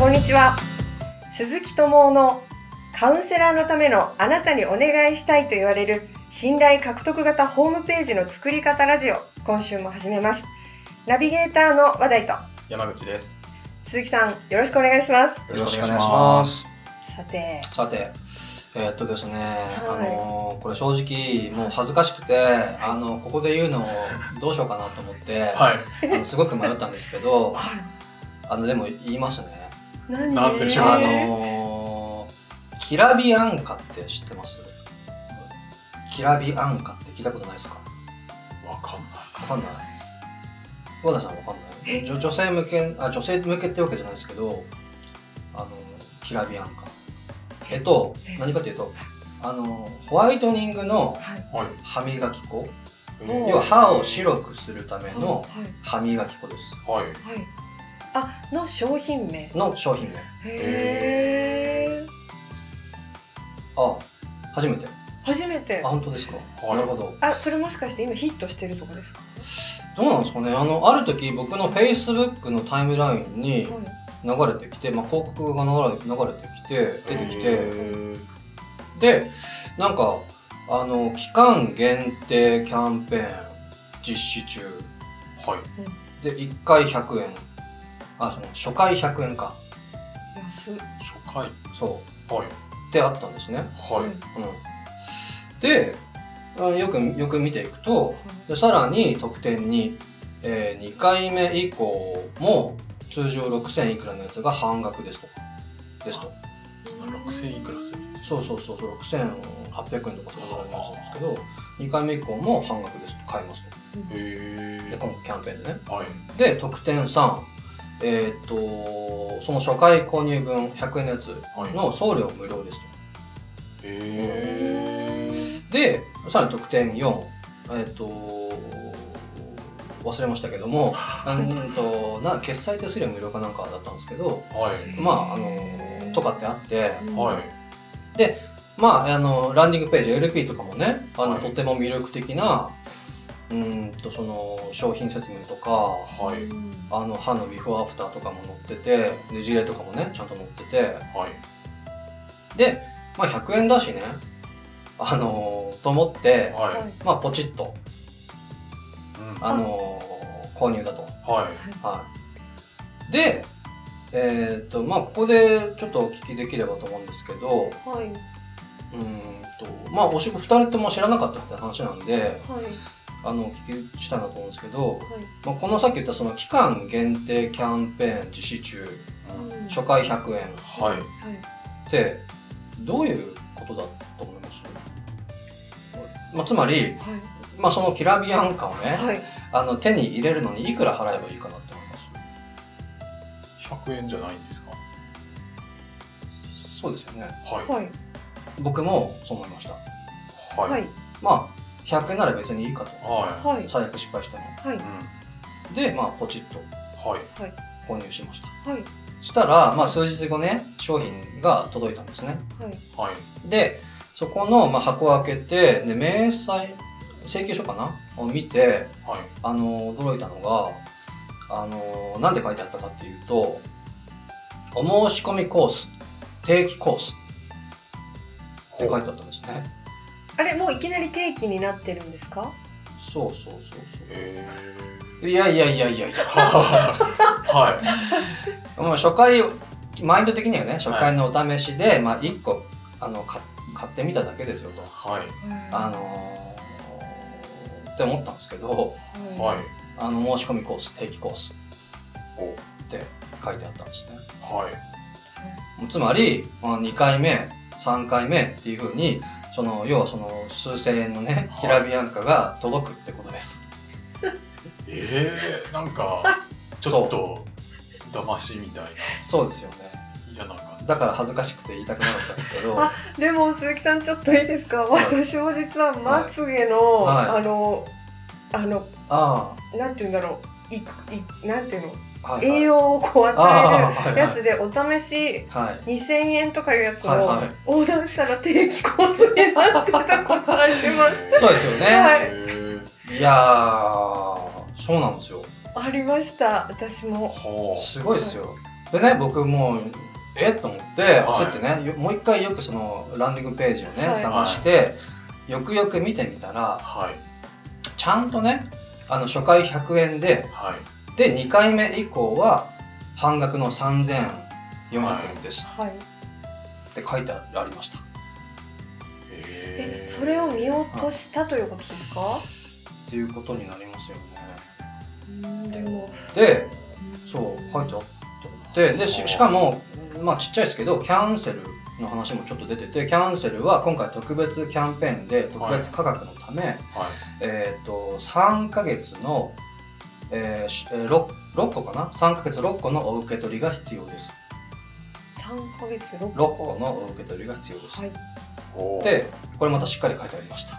こんにちは。鈴木智夫のカウンセラーのためのあなたにお願いしたいと言われる信頼獲得型ホームページの作り方ラジオ今週も始めます。ナビゲーターの話題と。山口です。鈴木さんよろしくお願いします。よろしくお願いします。さて。さて、えーっとですね、い。あのーこれ正直もう恥ずかしくて、あのここで言うのをどうしようかなと思って、はい。あのすごく迷ったんですけど、あのでも言いますね。何？なんでしょうあのーキラビアンカって知ってます？キラビアンカって聞いたことないですか？わかんない。わかんない。和田さんわかんない？女女性向けあ女性向けってわけじゃないですけど、あのキラビアンカ。えっとえ？何かというと、あのホワイトニングのはいはい。歯磨き粉、お要は歯を白くするためのはい歯磨き粉です。はい。はいあの商品名の商品名。へえあ、初めて。初めてあ、本当ですか？はいなるほど。あそれもしかして今ヒットしてるとかですか？どうなんですかね？あのある時僕の Facebook のタイムラインに流れてきて、まあ広告が流れ流れてきて出てきて。へでなんかあの期間限定キャンペーン実施中ーはい。で1回100円あその初回100円か安っ初回。そうはい。ってあったんですね、はい。うん、であよくよく見ていくとでさらに特典に、え2回目以降も通常6000いくらのやつが半額ですとですとその六千いくらするそうそうそう6800円とかそのぐらいのやつなんですけど2回目以降も半額ですと買いますと。へで、今度キャンペーンでね。はい。で、特典3。えーっと、その初回購入分100円のやつはい。の送料無料ですへと。で、さらに特典4。えーっと、忘れましたけども、うんと、な決済手数料無料かなんかだったんですけど、ーはい。まあ、あの、とかってあって、はい。まあ、あの、ランディングページ、LP とかもね、あの、はいとても魅力的な、うーんと、その、商品説明とか、はい。あの歯のビフォーアフターとかも載っててで事例とかもねちゃんと載っててはい。で、まあ、100円だしねあのーと思って、はまあ、ポチッと、い。うん。あのー購入だと。はい。はい、でえーっとまあここでちょっとお聞きできればと思うんですけどはい。うーんとまあおし2人とも知らなかったって話なんではい。あのお聞きしたいなと思うんですけど、はい。まあ、このさっき言ったその期間限定キャンペーン実施中うん初回100円はい。ってどういうことだと思います、まあ、つまり、はい。まあ、そのきらびやん感をね、はい。あの手に入れるのにいくら払えばいいかなって思います？百円じゃないんですか？そうですよねはい。はい。僕もそう思いましたは。はいい。まあ100円なら別にいいかとははい。最悪失敗してもはいい。う。ん。でまあポチッとはい。購入しましたはい。したら、まあ、数日後ね商品が届いたんですねはい。はい。でそこの、まあ、箱を開けてで明細請求書かな？を見てはい。あの驚いたのがあのなんで書いてあったかっていうとお申し込みコース定期コースって書いてあったんですねあれ、もういきなり定期になってるんですか？そうそうそうへそういやいやいやいやいやー。はい。もう初回マインド的にはね初回のお試しで、まあ、1個あの買買ってみただけですよとはい。あのーって思ったんですけどはい。あの申し込みコース定期コースお。って書いてあったんですねはい。つまり、まあ、2回目3回目っていうふうにその要はその数千円のねはい。きらびやんかが届くってことです。えー、なんか、ちょっと、騙しみたいな。そうですよね。嫌な感じ。だから恥ずかしくて言いたくなかったんですけど。あでも鈴木さんちょっといいですか、はい。私も実はまつげの、はい。あのあのあなんて言うんだろう。いくいなんていうの、栄養をこうあ与ーえるやつでお試しはい。2000円とかいうやつをはいはい。オーダーしたら定期コースになってたことあります。そうですよね、はい。い、やーそうなんですよ。ありました。私も。はすごいですよ。でね僕もうえ？っと思って焦ってね、よもう一回よくそのランディングページをね、はい。探してよくよく見てみたらはい。ちゃんとねあの初回100円ではいで2回目以降は半額の3400円です。はい。って書いてありました、ええーそれを見落としたということですか？っていうことになりますよね。うんでも。でそう書いてあってでししかもまあちっちゃいですけどキャンセルの話もちょっと出ててキャンセルは今回特別キャンペーンで特別価格のため、はい。えっ、と3ヶ月の、えーしえー 6, 6個かな？3ヶ月6個のお受け取りが必要です。三ヶ月六6個のお受け取りが必要です、はい。でこれまたしっかり書いてありました。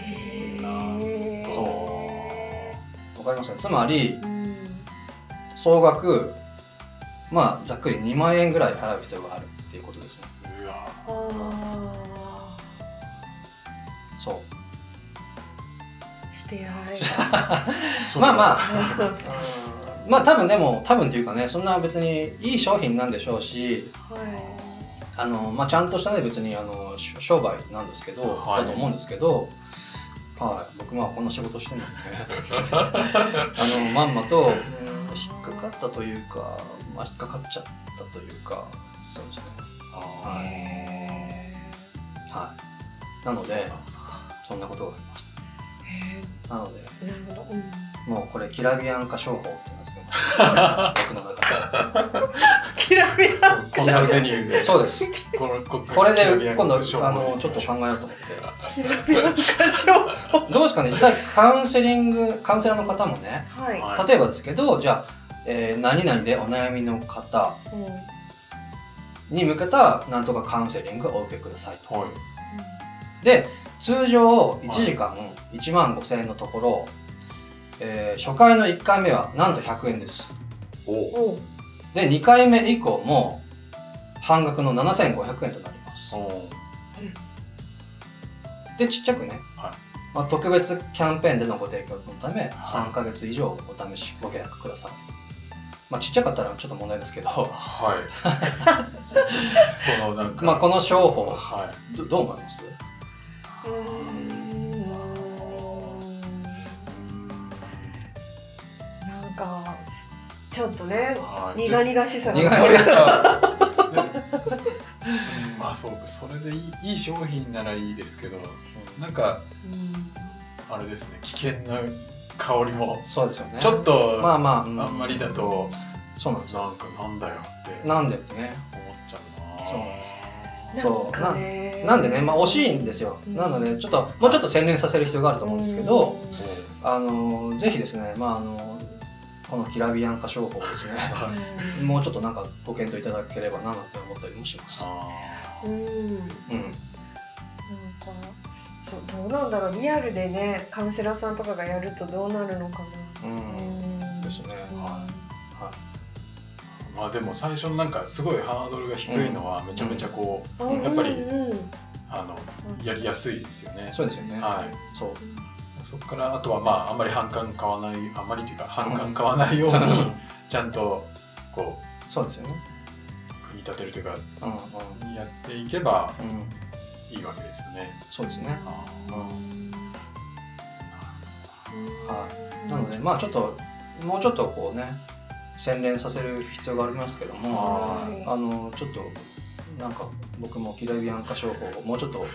へえそう。わかりますねつまりうん。総額まあざっくり2万円ぐらい払う必要があるっていうことですね。うわああしてやられ。そ まあまあ。たまあ多分でも多分っていうかねそんな別にいい商品なんでしょうしはい。あの、まあ、ちゃんとしたね別にあのし商売なんですけど、はい。だと思うんですけど、はい、僕まあこんな仕事してるのでね。あのまんまとうん引っかかったというか、まあ、引っかかっちゃったというかそうですね。あへはい。なのでそんなことがありましえたなのでなるほど。うん。もうこれキラビアン化商法って名付けました。僕の中で。キラビアーコンサルメニューで。そうです。このここれで今度あのちょっと考えようと思って。キラビアン化粧どうですかね？実際カウンセリングカウンセラーの方もねはい、はい。例えばですけどじゃあ、えー何々でお悩みの方うん。に向けたなんとかカウンセリングをお受けくださいと。はい。で通常1時間1万5000円のところ、えー初回の1回目はなんと100円です。おで2回目以降も半額の7500円となります。おでちっちゃくね、はい。まあ、特別キャンペーンでのご提供のため3ヶ月以上お試しご契約ください、まあ、ちっちゃかったらちょっと問題ですけど。はい。そのなんか。まあこの商法はどどう思います？なんかちょっとねはい苦々しさが。ま あそうか。それでいいいい商品ならいいですけどなんかうんあれですね危険な香りも。そうですよね。ちょっとまあまあ、うん。あんまりだとそうなんですよ。なんかなんだよって。なんでってね。思っちゃうな。そうなんですなんかね。なんでね、まあ、惜しいんですよ、うん。なのでちょっともうちょっと洗練させる必要があると思うんですけど、うん。あのぜひですね、まあ、あのこのキラビアン化商法をですねはい。もうちょっとなんかご検討いただければななんて思ったりもします。あうんうん。うん、なんかそうどうなんだろう。リアルでねカウンセラーさんとかがやるとどうなるのかな。うん。うんですね。うん。はーまあでも最初のなんかすごいハードルが低いのはめちゃめちゃこう、うん。やっぱりうんうんあのやりやすいですよね。そうですよね。はい。そう。そこからあとはまああんまり反感買わないあんまりっていうか反感買わないようにちゃんとこそうですよね。う組み立てるというか、うんうん。やっていけばうん、いいわけですよね。そうですね。あうんうん。はい。なのでまあちょっともうちょっとこうね洗練させる必要がありますけどもはいあのちょっとなんか僕もキラビアン化商法をもうちょっと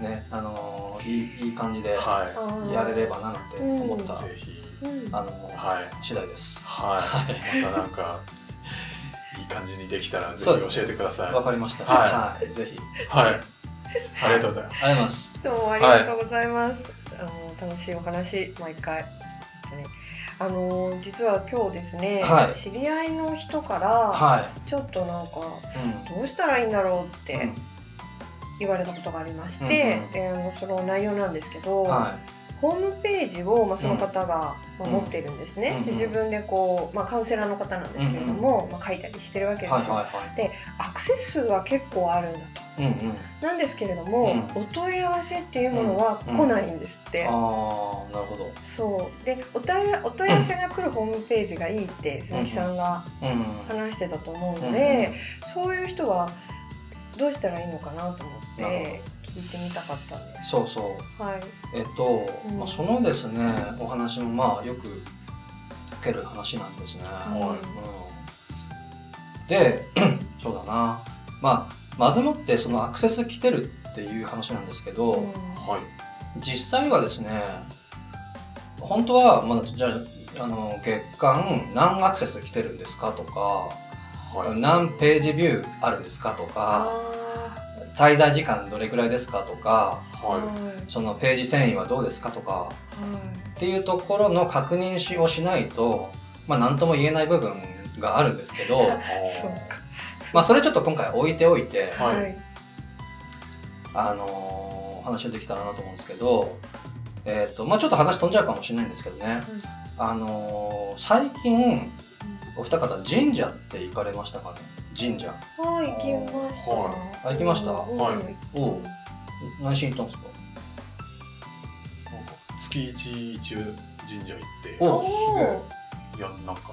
ねあのいいいい感じではやれればななんて思った、い。ぜひうんあの、はい次第です。はい。またなんかいい感じにできたら ぜひ教えてください。わかりました。ははい、ぜひ。はい。ありがとうございます。ありがとうございます。どうもありがとうございます。あの楽しいお話毎回。ねあの実は今日ですね、はい知り合いの人からはちょっとなんかい。どうしたらいいんだろうっうん。て言われたことがありまして、うんうんその内容なんですけど、はホームページを、まあ、その方が、まあ、うん持ってるんですね、うん。で自分でこう、まあ、カウンセラーの方なんですけれども、まあ、書いたりしてるわけですよ、はいはいはい。アクセス数は結構あるんだと。うんうん。なんですけれども、うん。お問い合わせっていうものはうん。来ないんですって、ああなるほど。そう。でお問いお問い合わせが来るホームページがいいって鈴木さんがうん。話してたと思ううんので、そういう人はどうしたらいいのかなと思って聞いてみたかったんで。す。そうそう。はい、えっと、うん。まあ、そのですねお話もまあよく受ける話なんですね、うんうん、で そうだな。まあまずもってそのアクセス来てるっていう話なんですけど、うん。はい。実際はですね本当は、まあ、じゃああの月間何アクセス来てるんですかとか、はい。何ページビューあるんですかとかあ滞在時間どれくらいですかとかーははい。そのページ遷移はどうですかとかはい。っていうところの確認しをしないと、まあ、何とも言えない部分があるんですけどい そうか。まあそれちょっと今回置いておいて、はい。はい。あのー話をできたらなと思うんですけど、えーとまあ、ちょっと話飛んじゃうかもしれないんですけどね、あのー最近お二方神社って行かれましたかね？神社。はい行きました。はあ行きました？うんはい。おう。何しに行ったんですか？なんか月一一応神社行って。おすげえ。いやなんか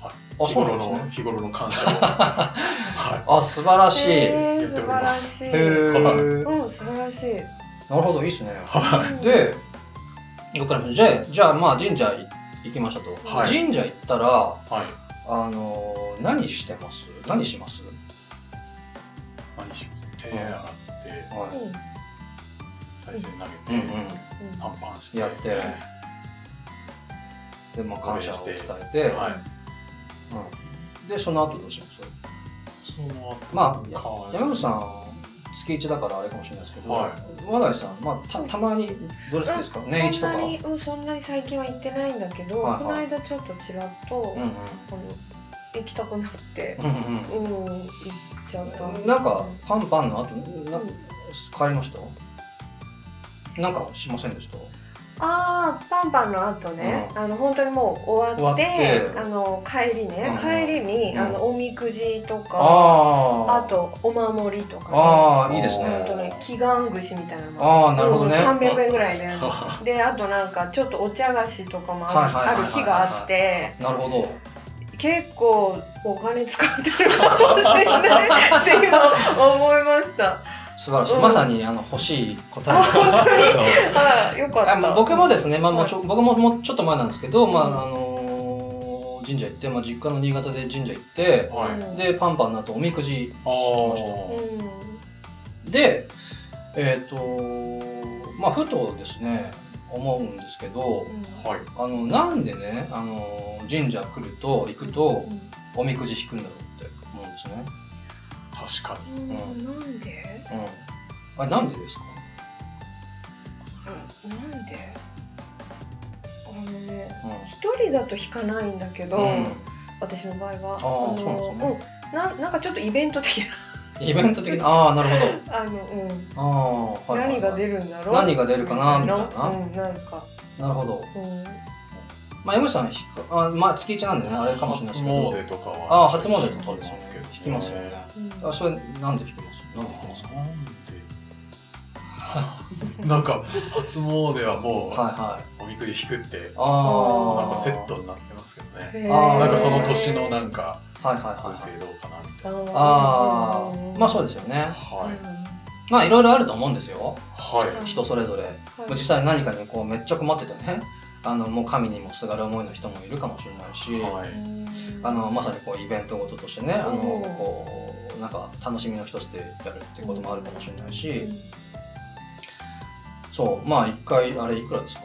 はい。あ日頃そうなんですね。の日頃の感謝を。はあ素晴らしい。へへーやっており素晴らますしい。えうん素晴らしい。なるほどいいっすね。いはい。でよくからじゃあじゃあまあ神社い行きましたと、はい。神社行ったらはい。あのー何してます？何します？何します？手洗ってはうん再生投げて、うんうん。パンパンしてやって。でまあ感謝を伝えて、はい。うん、でその後どうします？その後まあか山口さん月1だからあれかもしれないですけど、はい。和田井さん、まあ、たたまにどれですか、年一とか。そんなに、うん、そんなに最近は行ってないんだけど、はいはい。この間ちょっとちらっと、うんあの行きたくなって、うんうんうん、行っちゃった。うんなんかパンパンの後？な帰りました？なんかしませんでした？ああパンパンの後ね、あの本当にもう終わってあの帰りね、うん帰りに、うん。あのおみくじとかああとお守りとか、ね、ああいいですほんとねね祈願串みたいなのああなるほどね。うん300円ぐらいで。であとなんかちょっとお茶菓子とかもある日があって。なるほど。結構お金使ってるかもしれないっていうのを思いました素晴らしい、うん。まさにあの欲しい答え。あ本当に？あよかった。僕もですね、まあ、もうはい。ちょ僕ももうちょっと前なんですけど、まああのー神社行って、まあ、実家の新潟で神社行ってはい。うん。でパンパンの後おみくじあうん。でえっ、とまあふとですね思うんですけどあはい。あのなんでね、あのー神社来ると行くとうん。おみくじ引くんだろうって思うんですね。確かに。うん。なんで？うん、あれなんでですか？うんなんで？あのねう一人だと弾かないんだけど、ん、うん。私の場合は。あーそうなんですよね。うん。ななんかちょっとイベント的イベント的な？ああなるほど。な あの、うん。あはいはい何が出るんだろう？何が出るかな。みたいな。うん、なんか、なるほど。うん、まあ山口さん引くあまあ月一なんでねあれかもしれないですけど。初詣とかはああ初詣とかですねますけど引きますよね。うん。あそれなんで引きます？なんで引きます？かなんで？なんか初詣はもうはいはい。おみくじ引くってああなんかセットになってますけどね。あー。なんかその年のなんかはいはいはい運勢どうかなみたいな。ああまあそうでですよね。はい。まあいろいろあると思うんですよ。はい。人それぞれ。実際何かにこうめっちゃ困っててねあのもう神にもすがる思いの人もいるかもしれないし、はい。あのまさにこうイベントごととしてねあのうんこうなんか楽しみの一つでやるってこともあるかもしれないし、そうまあ一回あれいくらですか、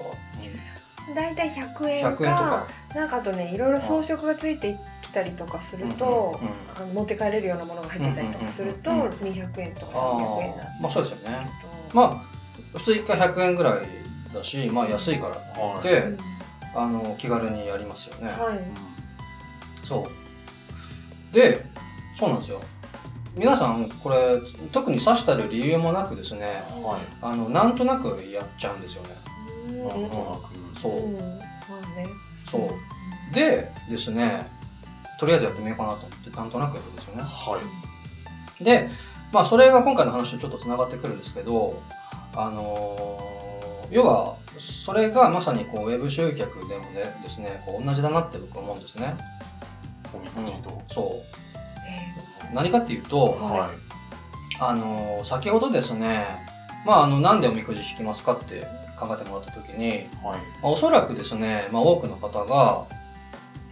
だいたい100円100円とか。なんかあとねいろいろ装飾がついてきたりとかすると、うんうんあの持って帰れるようなものが入ってたりとかすると、うんうんうん200円とかあ300円なまあそうですよね。まあ普通一回100円ぐらいだしまあ安いからって言って、うんあの気軽にやりますよね、はい。そう。でそうなんですよ。皆さんこれ特に指したる理由もなくですねはい。あのなんとなくやっちゃうんですよね。うん。なんとなく。そう。うん。まあね。そう。でですねとりあえずやってみようかなと思ってなんとなくやるんですよね。はい。でまあそれが今回の話とちょっとつながってくるんですけどあのー要はそれがまさにこうウェブ集客でもねですねこう同じだなって僕思うんですね、おみうんくじと、そえう何かっていうと、はいはい。あのー先ほどですねまああのなんでおみくじ引きますかって考えてもらった時に、はい。まあ、おそらくですね、まあ、多くの方が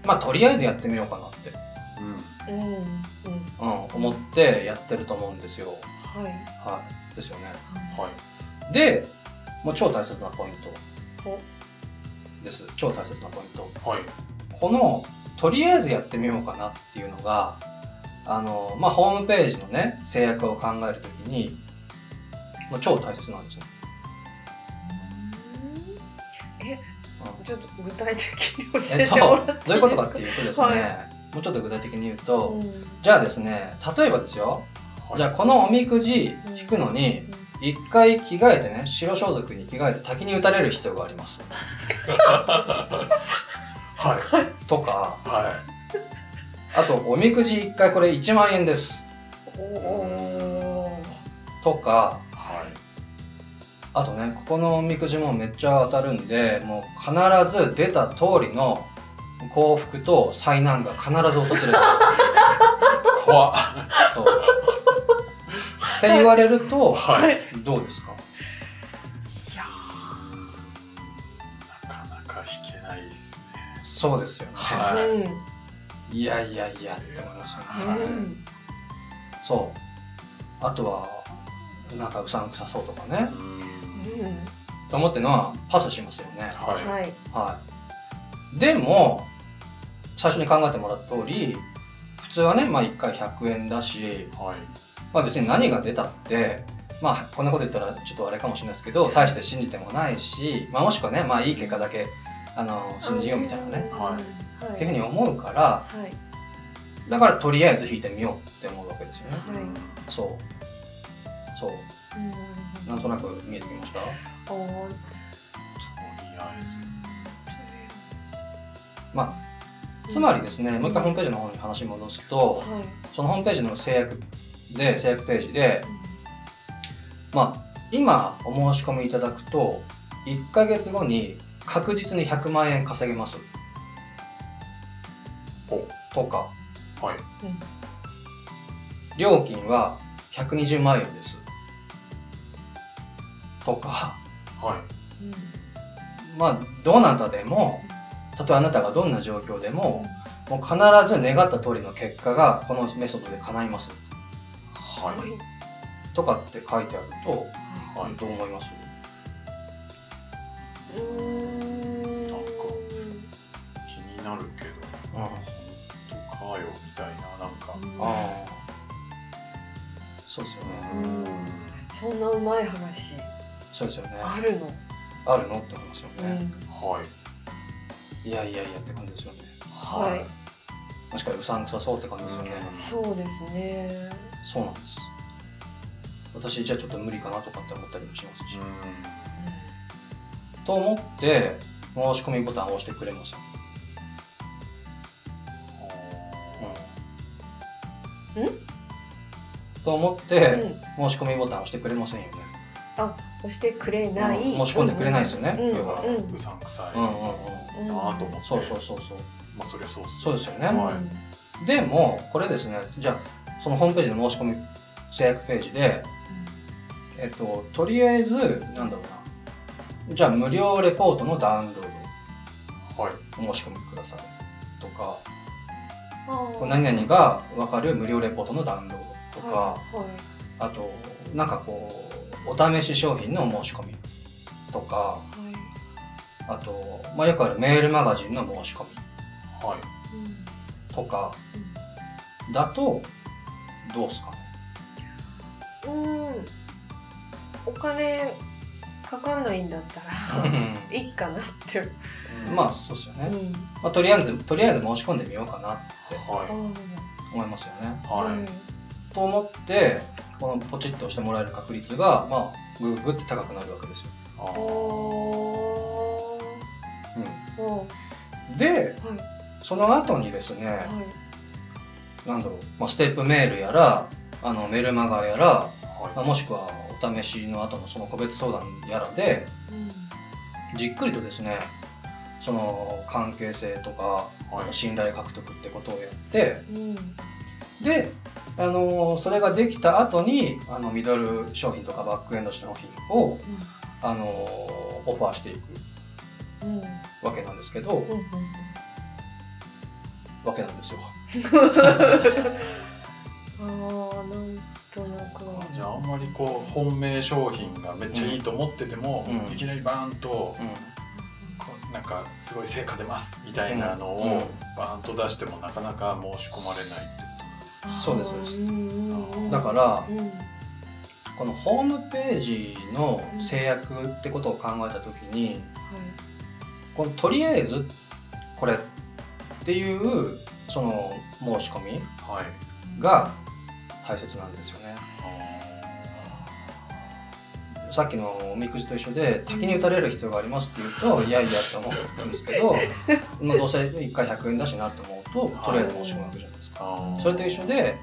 まあとりあえずやってみようかなって、うん。うんうん。うん、思ってやってると思うんですよ。はい。はい。ですよね。はい。でもう超大切なポイント。お。です。超大切なポイント。はい。このとりあえずやってみようかなっていうのがあのまあホームページのね制約を考えるときにもう超大切なんですね、えうん。ちょっと具体的に教えっとえてもらっていいですか？どういうことかっていうとですね、はい。もうちょっと具体的に言うと、うん。じゃあですね例えばですよ、はい。じゃあこのおみくじ引くのに一回着替えてね白装束に着替えて滝に打たれる必要があります。はい。とか。はあとおみくじ1回これ1万円です。とか。いはい。あとねここのおみくじもめっちゃ当たるんでもう必ず出た通りの幸福と災難が必ず訪れる。怖っ。そうって言われると、はい。どうですか？いやなかなか弾けないっすね。そうですよね、はい。うん。い、やいやいやって思いますよね、はいうん。そう。あとはなんかうさんくさそうとかね。と思ってのはパスしますよね。はい。はい。はい。でも最初に考えてもらった通り普通はね、まあ、1回100円だし、はいまあ、別に何が出たってまあこんなこと言ったらちょっとあれかもしれないですけど大して信じてもないし、まあ、もしくはね、まあ、いい結果だけあの信じようみたいなね、はい。はい。っていうふうに思うからはい。だからとりあえず弾いてみようって思うわけですよね。はい。そう。そう。うん。なんとなく見えてきました？あー。とりあえず。まあつまりですねもう一回ホームページの方に話戻すとはい。そのホームページの制約で制約ページでまあ今お申し込みいただくと1ヶ月後に確実に100万円稼げます。おとか。はい。うん。料金は120万円です。とか。はい。うん。まあどなたでもたとえあなたがどんな状況でももう必ず願った通りの結果がこのメソッドで叶います。はいとかって書いてあるとはい。どう思います？うーん。なんか気になるけど本当かよみたいななんか。あそうですよね。うん。そんなうまい話。そうですよね。あるの。あるのって思いますよね、うん。はい。いやいやいやって感じですよね。はい。確かにうさんくさそうって感じですよね、そうですねそうなんです。私じゃあちょっと無理かなとかって思ったりもしますし、と思って申し込みボタンを押してくれますと思ってうん。申し込みボタンを押してくれませんよね、押してくれない。うん。申し込んでくれないですよね。うは。うん。うさんくさい。うんうんうんなぁと思って。そうそうそうそう。まあそりゃそうっすそうですよね、はい。でもこれですね。じゃあそのホームページの申し込み制約ページでえっととりあえずなんだろうな。じゃあ無料レポートのダウンローはい。ドお申し込みください。とか何々が分かる無料レポートのダウンロードとか、はいはい。あとなんかこうお試し商品のお申し込みとかはい。あと、まあ、よくあるメールマガジンの申し込みはい。うん。とかだとどうですか？ねうん。お金かかんないんだったらいいかなって、まあそうですよね、うん。まあ、とりあえずとりあえず申し込んでみようかなっては思いますよね。いはい。うん。と思ってこのポチッと押してもらえる確率がまあぐぐって高くなるわけですよ。あー。おおではい。その後にですね、はいなんだろう、まあ、ステップメールやらあのメルマガやら、まあ、はもしくはお試しの後のその個別相談やらでじっくりとですねその関係性とか、い。はい信頼獲得ってことをやってうん。うんで、あのそれができた後にあのミドル商品とかバックエンド商品を、あのオファーしていく。うん。うんわけなんですけど、うんうん。わけなんですよ。ああなんとなく。はじゃああんまりこう本命商品がめっちゃいいと思ってても、うん。いきなりバーンとこうなんかすごい成果出ますみたいなのをうん。バーンと出してもなかなか申し込まれないってことなんですかそうですそうです。んうんうんだからうんこのホームページの制約ってことを考えた時にこのとりあえずこれっていうその申し込みはい。が大切なんですよね。さっきのおみくじと一緒で滝に打たれる必要がありますって言うといやいやって思うんですけど まあどうせ1回100円だしなと思うととりあえず申し込むわけじゃないですか。それと一緒で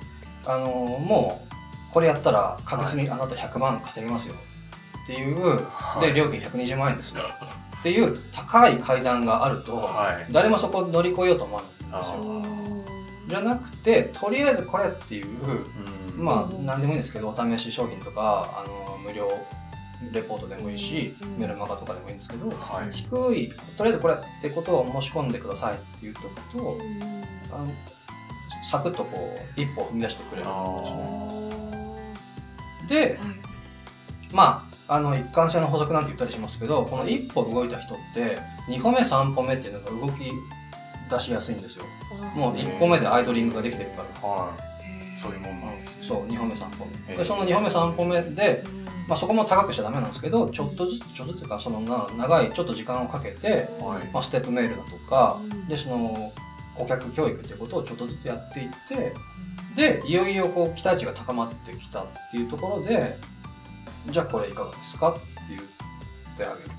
あのもうこれやったら確実にあなた100万稼げますよっていう、はい。で料金120万円ですよっていう高い階段があるとはい。誰もそこを乗り越えようと思わないじゃなくてとりあえずこれっていううん。まあうん。何でもいいんですけどお試し商品とかあの無料レポートでもいいしうん。メルマガとかでもいいんですけどはい。低いとりあえずこれってことを申し込んでくださいって言っとくとうん。あのサクッとこう一歩踏み出してくれるんですあね。ー。ではい。まああの一貫性の補足なんて言ったりしますけどこの一歩動いた人って2歩目3歩目っていうのが動き出しやすいんですよ。もう1歩目でアイドリングができてるから。はい。そういうもんなんですね。そう2歩目3歩目。でその2歩目3歩目で、うん。まあ、そこも高くしちゃダメなんですけどちょっとずつちょっとずつというかそのな長いちょっと時間をかけて、はい。まあ、ステップメールだとかうん。でその顧客教育っていうことをちょっとずつやっていってでいよいよこう期待値が高まってきたっていうところでじゃあこれいかがですかって言ってあげる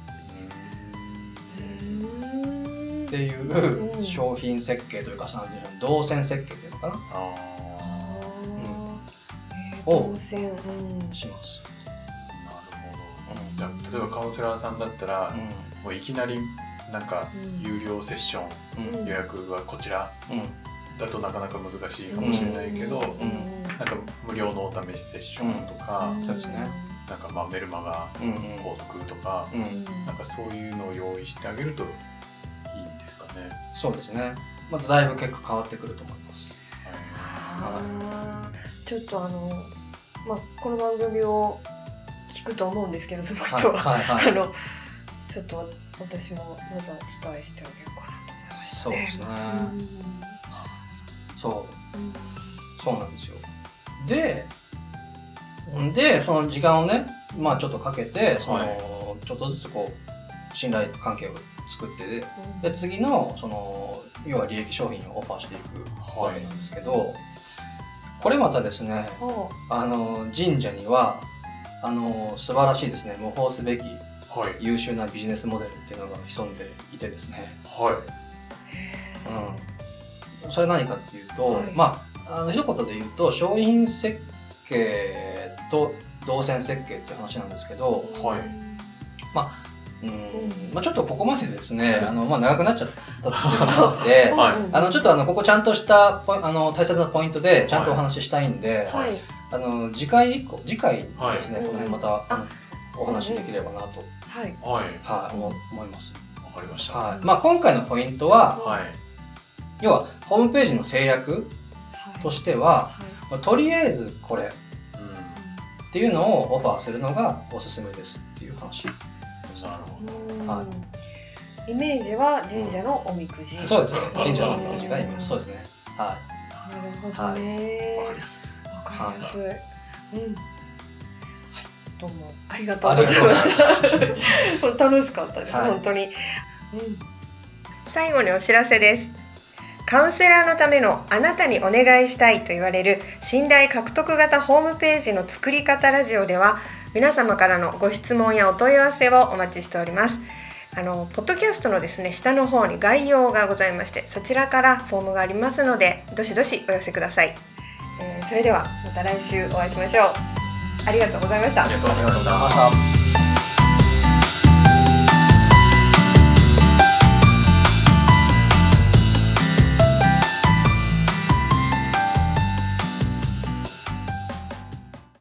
っていううん。商品設計というかなんていうの動線設計っていうのかな。うん。します。ーなるほど。うん。じゃあ例えばカウンセラーさんだったら、もういきなりなんかうん。有料セッションうん。予約はこちら。うん。だとなかなか難しいかもしれないけど、ん。なんか無料のお試しセッションとか、そうですね。なんかまあメルマガうんうん。購読とか、うん。なんかそういうのを用意してあげるといいんですかね。そうですね。まただいぶ結果変わってくると思います。あーちょっとあの、まあ、この番組を聞くと思うんですけどその人は、はいはいはい。あのちょっと私もまずはお伝えしてあげようかなと思いました、そうですね。そううんそうなんですよ。で、でその時間をね、まあちょっとかけてその、はいちょっとずつこう信頼関係を作ってでうん。で次のその要は利益商品をオファーしていくわけなんですけど、これまたですねはあの神社にはあの素晴らしいですね。模倣すべきはい。優秀なビジネスモデルっていうのが潜んでいてですね、はい。うん、それ何かっていうと、はい。まああの一言で言うと商品設計と動線設計っていう話なんですけど、はい。うんまあ、ちょっとここまでですねあの、まあ、長くなっちゃったっていうのがあってはい。あのちょっとあのここちゃんとしたあの大切なポイントでちゃんとお話ししたいんで、はい。あの次回以降次回ですね、はい。この辺また、お話しできればなと、はい。はい。はい、思思います。わかりました。はい。まあ、今回のポイントははい。要はホームページの制約としては、まあとりあえずこれうん。っていうのをオファーするのがおすすめですっていう話。なるほうんはイメージは神社のおみくじそうですね。神社のイメージがイメージ。そうですね。はなるほどねど。わかりやすい。わかりやすい。うん。はい。どうもありがい。とうございました。楽しかったです、はい本当に。うん。最後にお知らせです。カウンセラーのためのあなたにお願いしたいと言われる信頼獲得型ホームページの作り方ラジオでは皆様からのご質問やお問い合わせをお待ちしております。あのポッドキャストのですね下の方に概要がございましてそちらからフォームがありますのでどしどしお寄せください、えーそれではまた来週お会いしましょう。ありがとうございました。ありがとうございました。ありがとうございました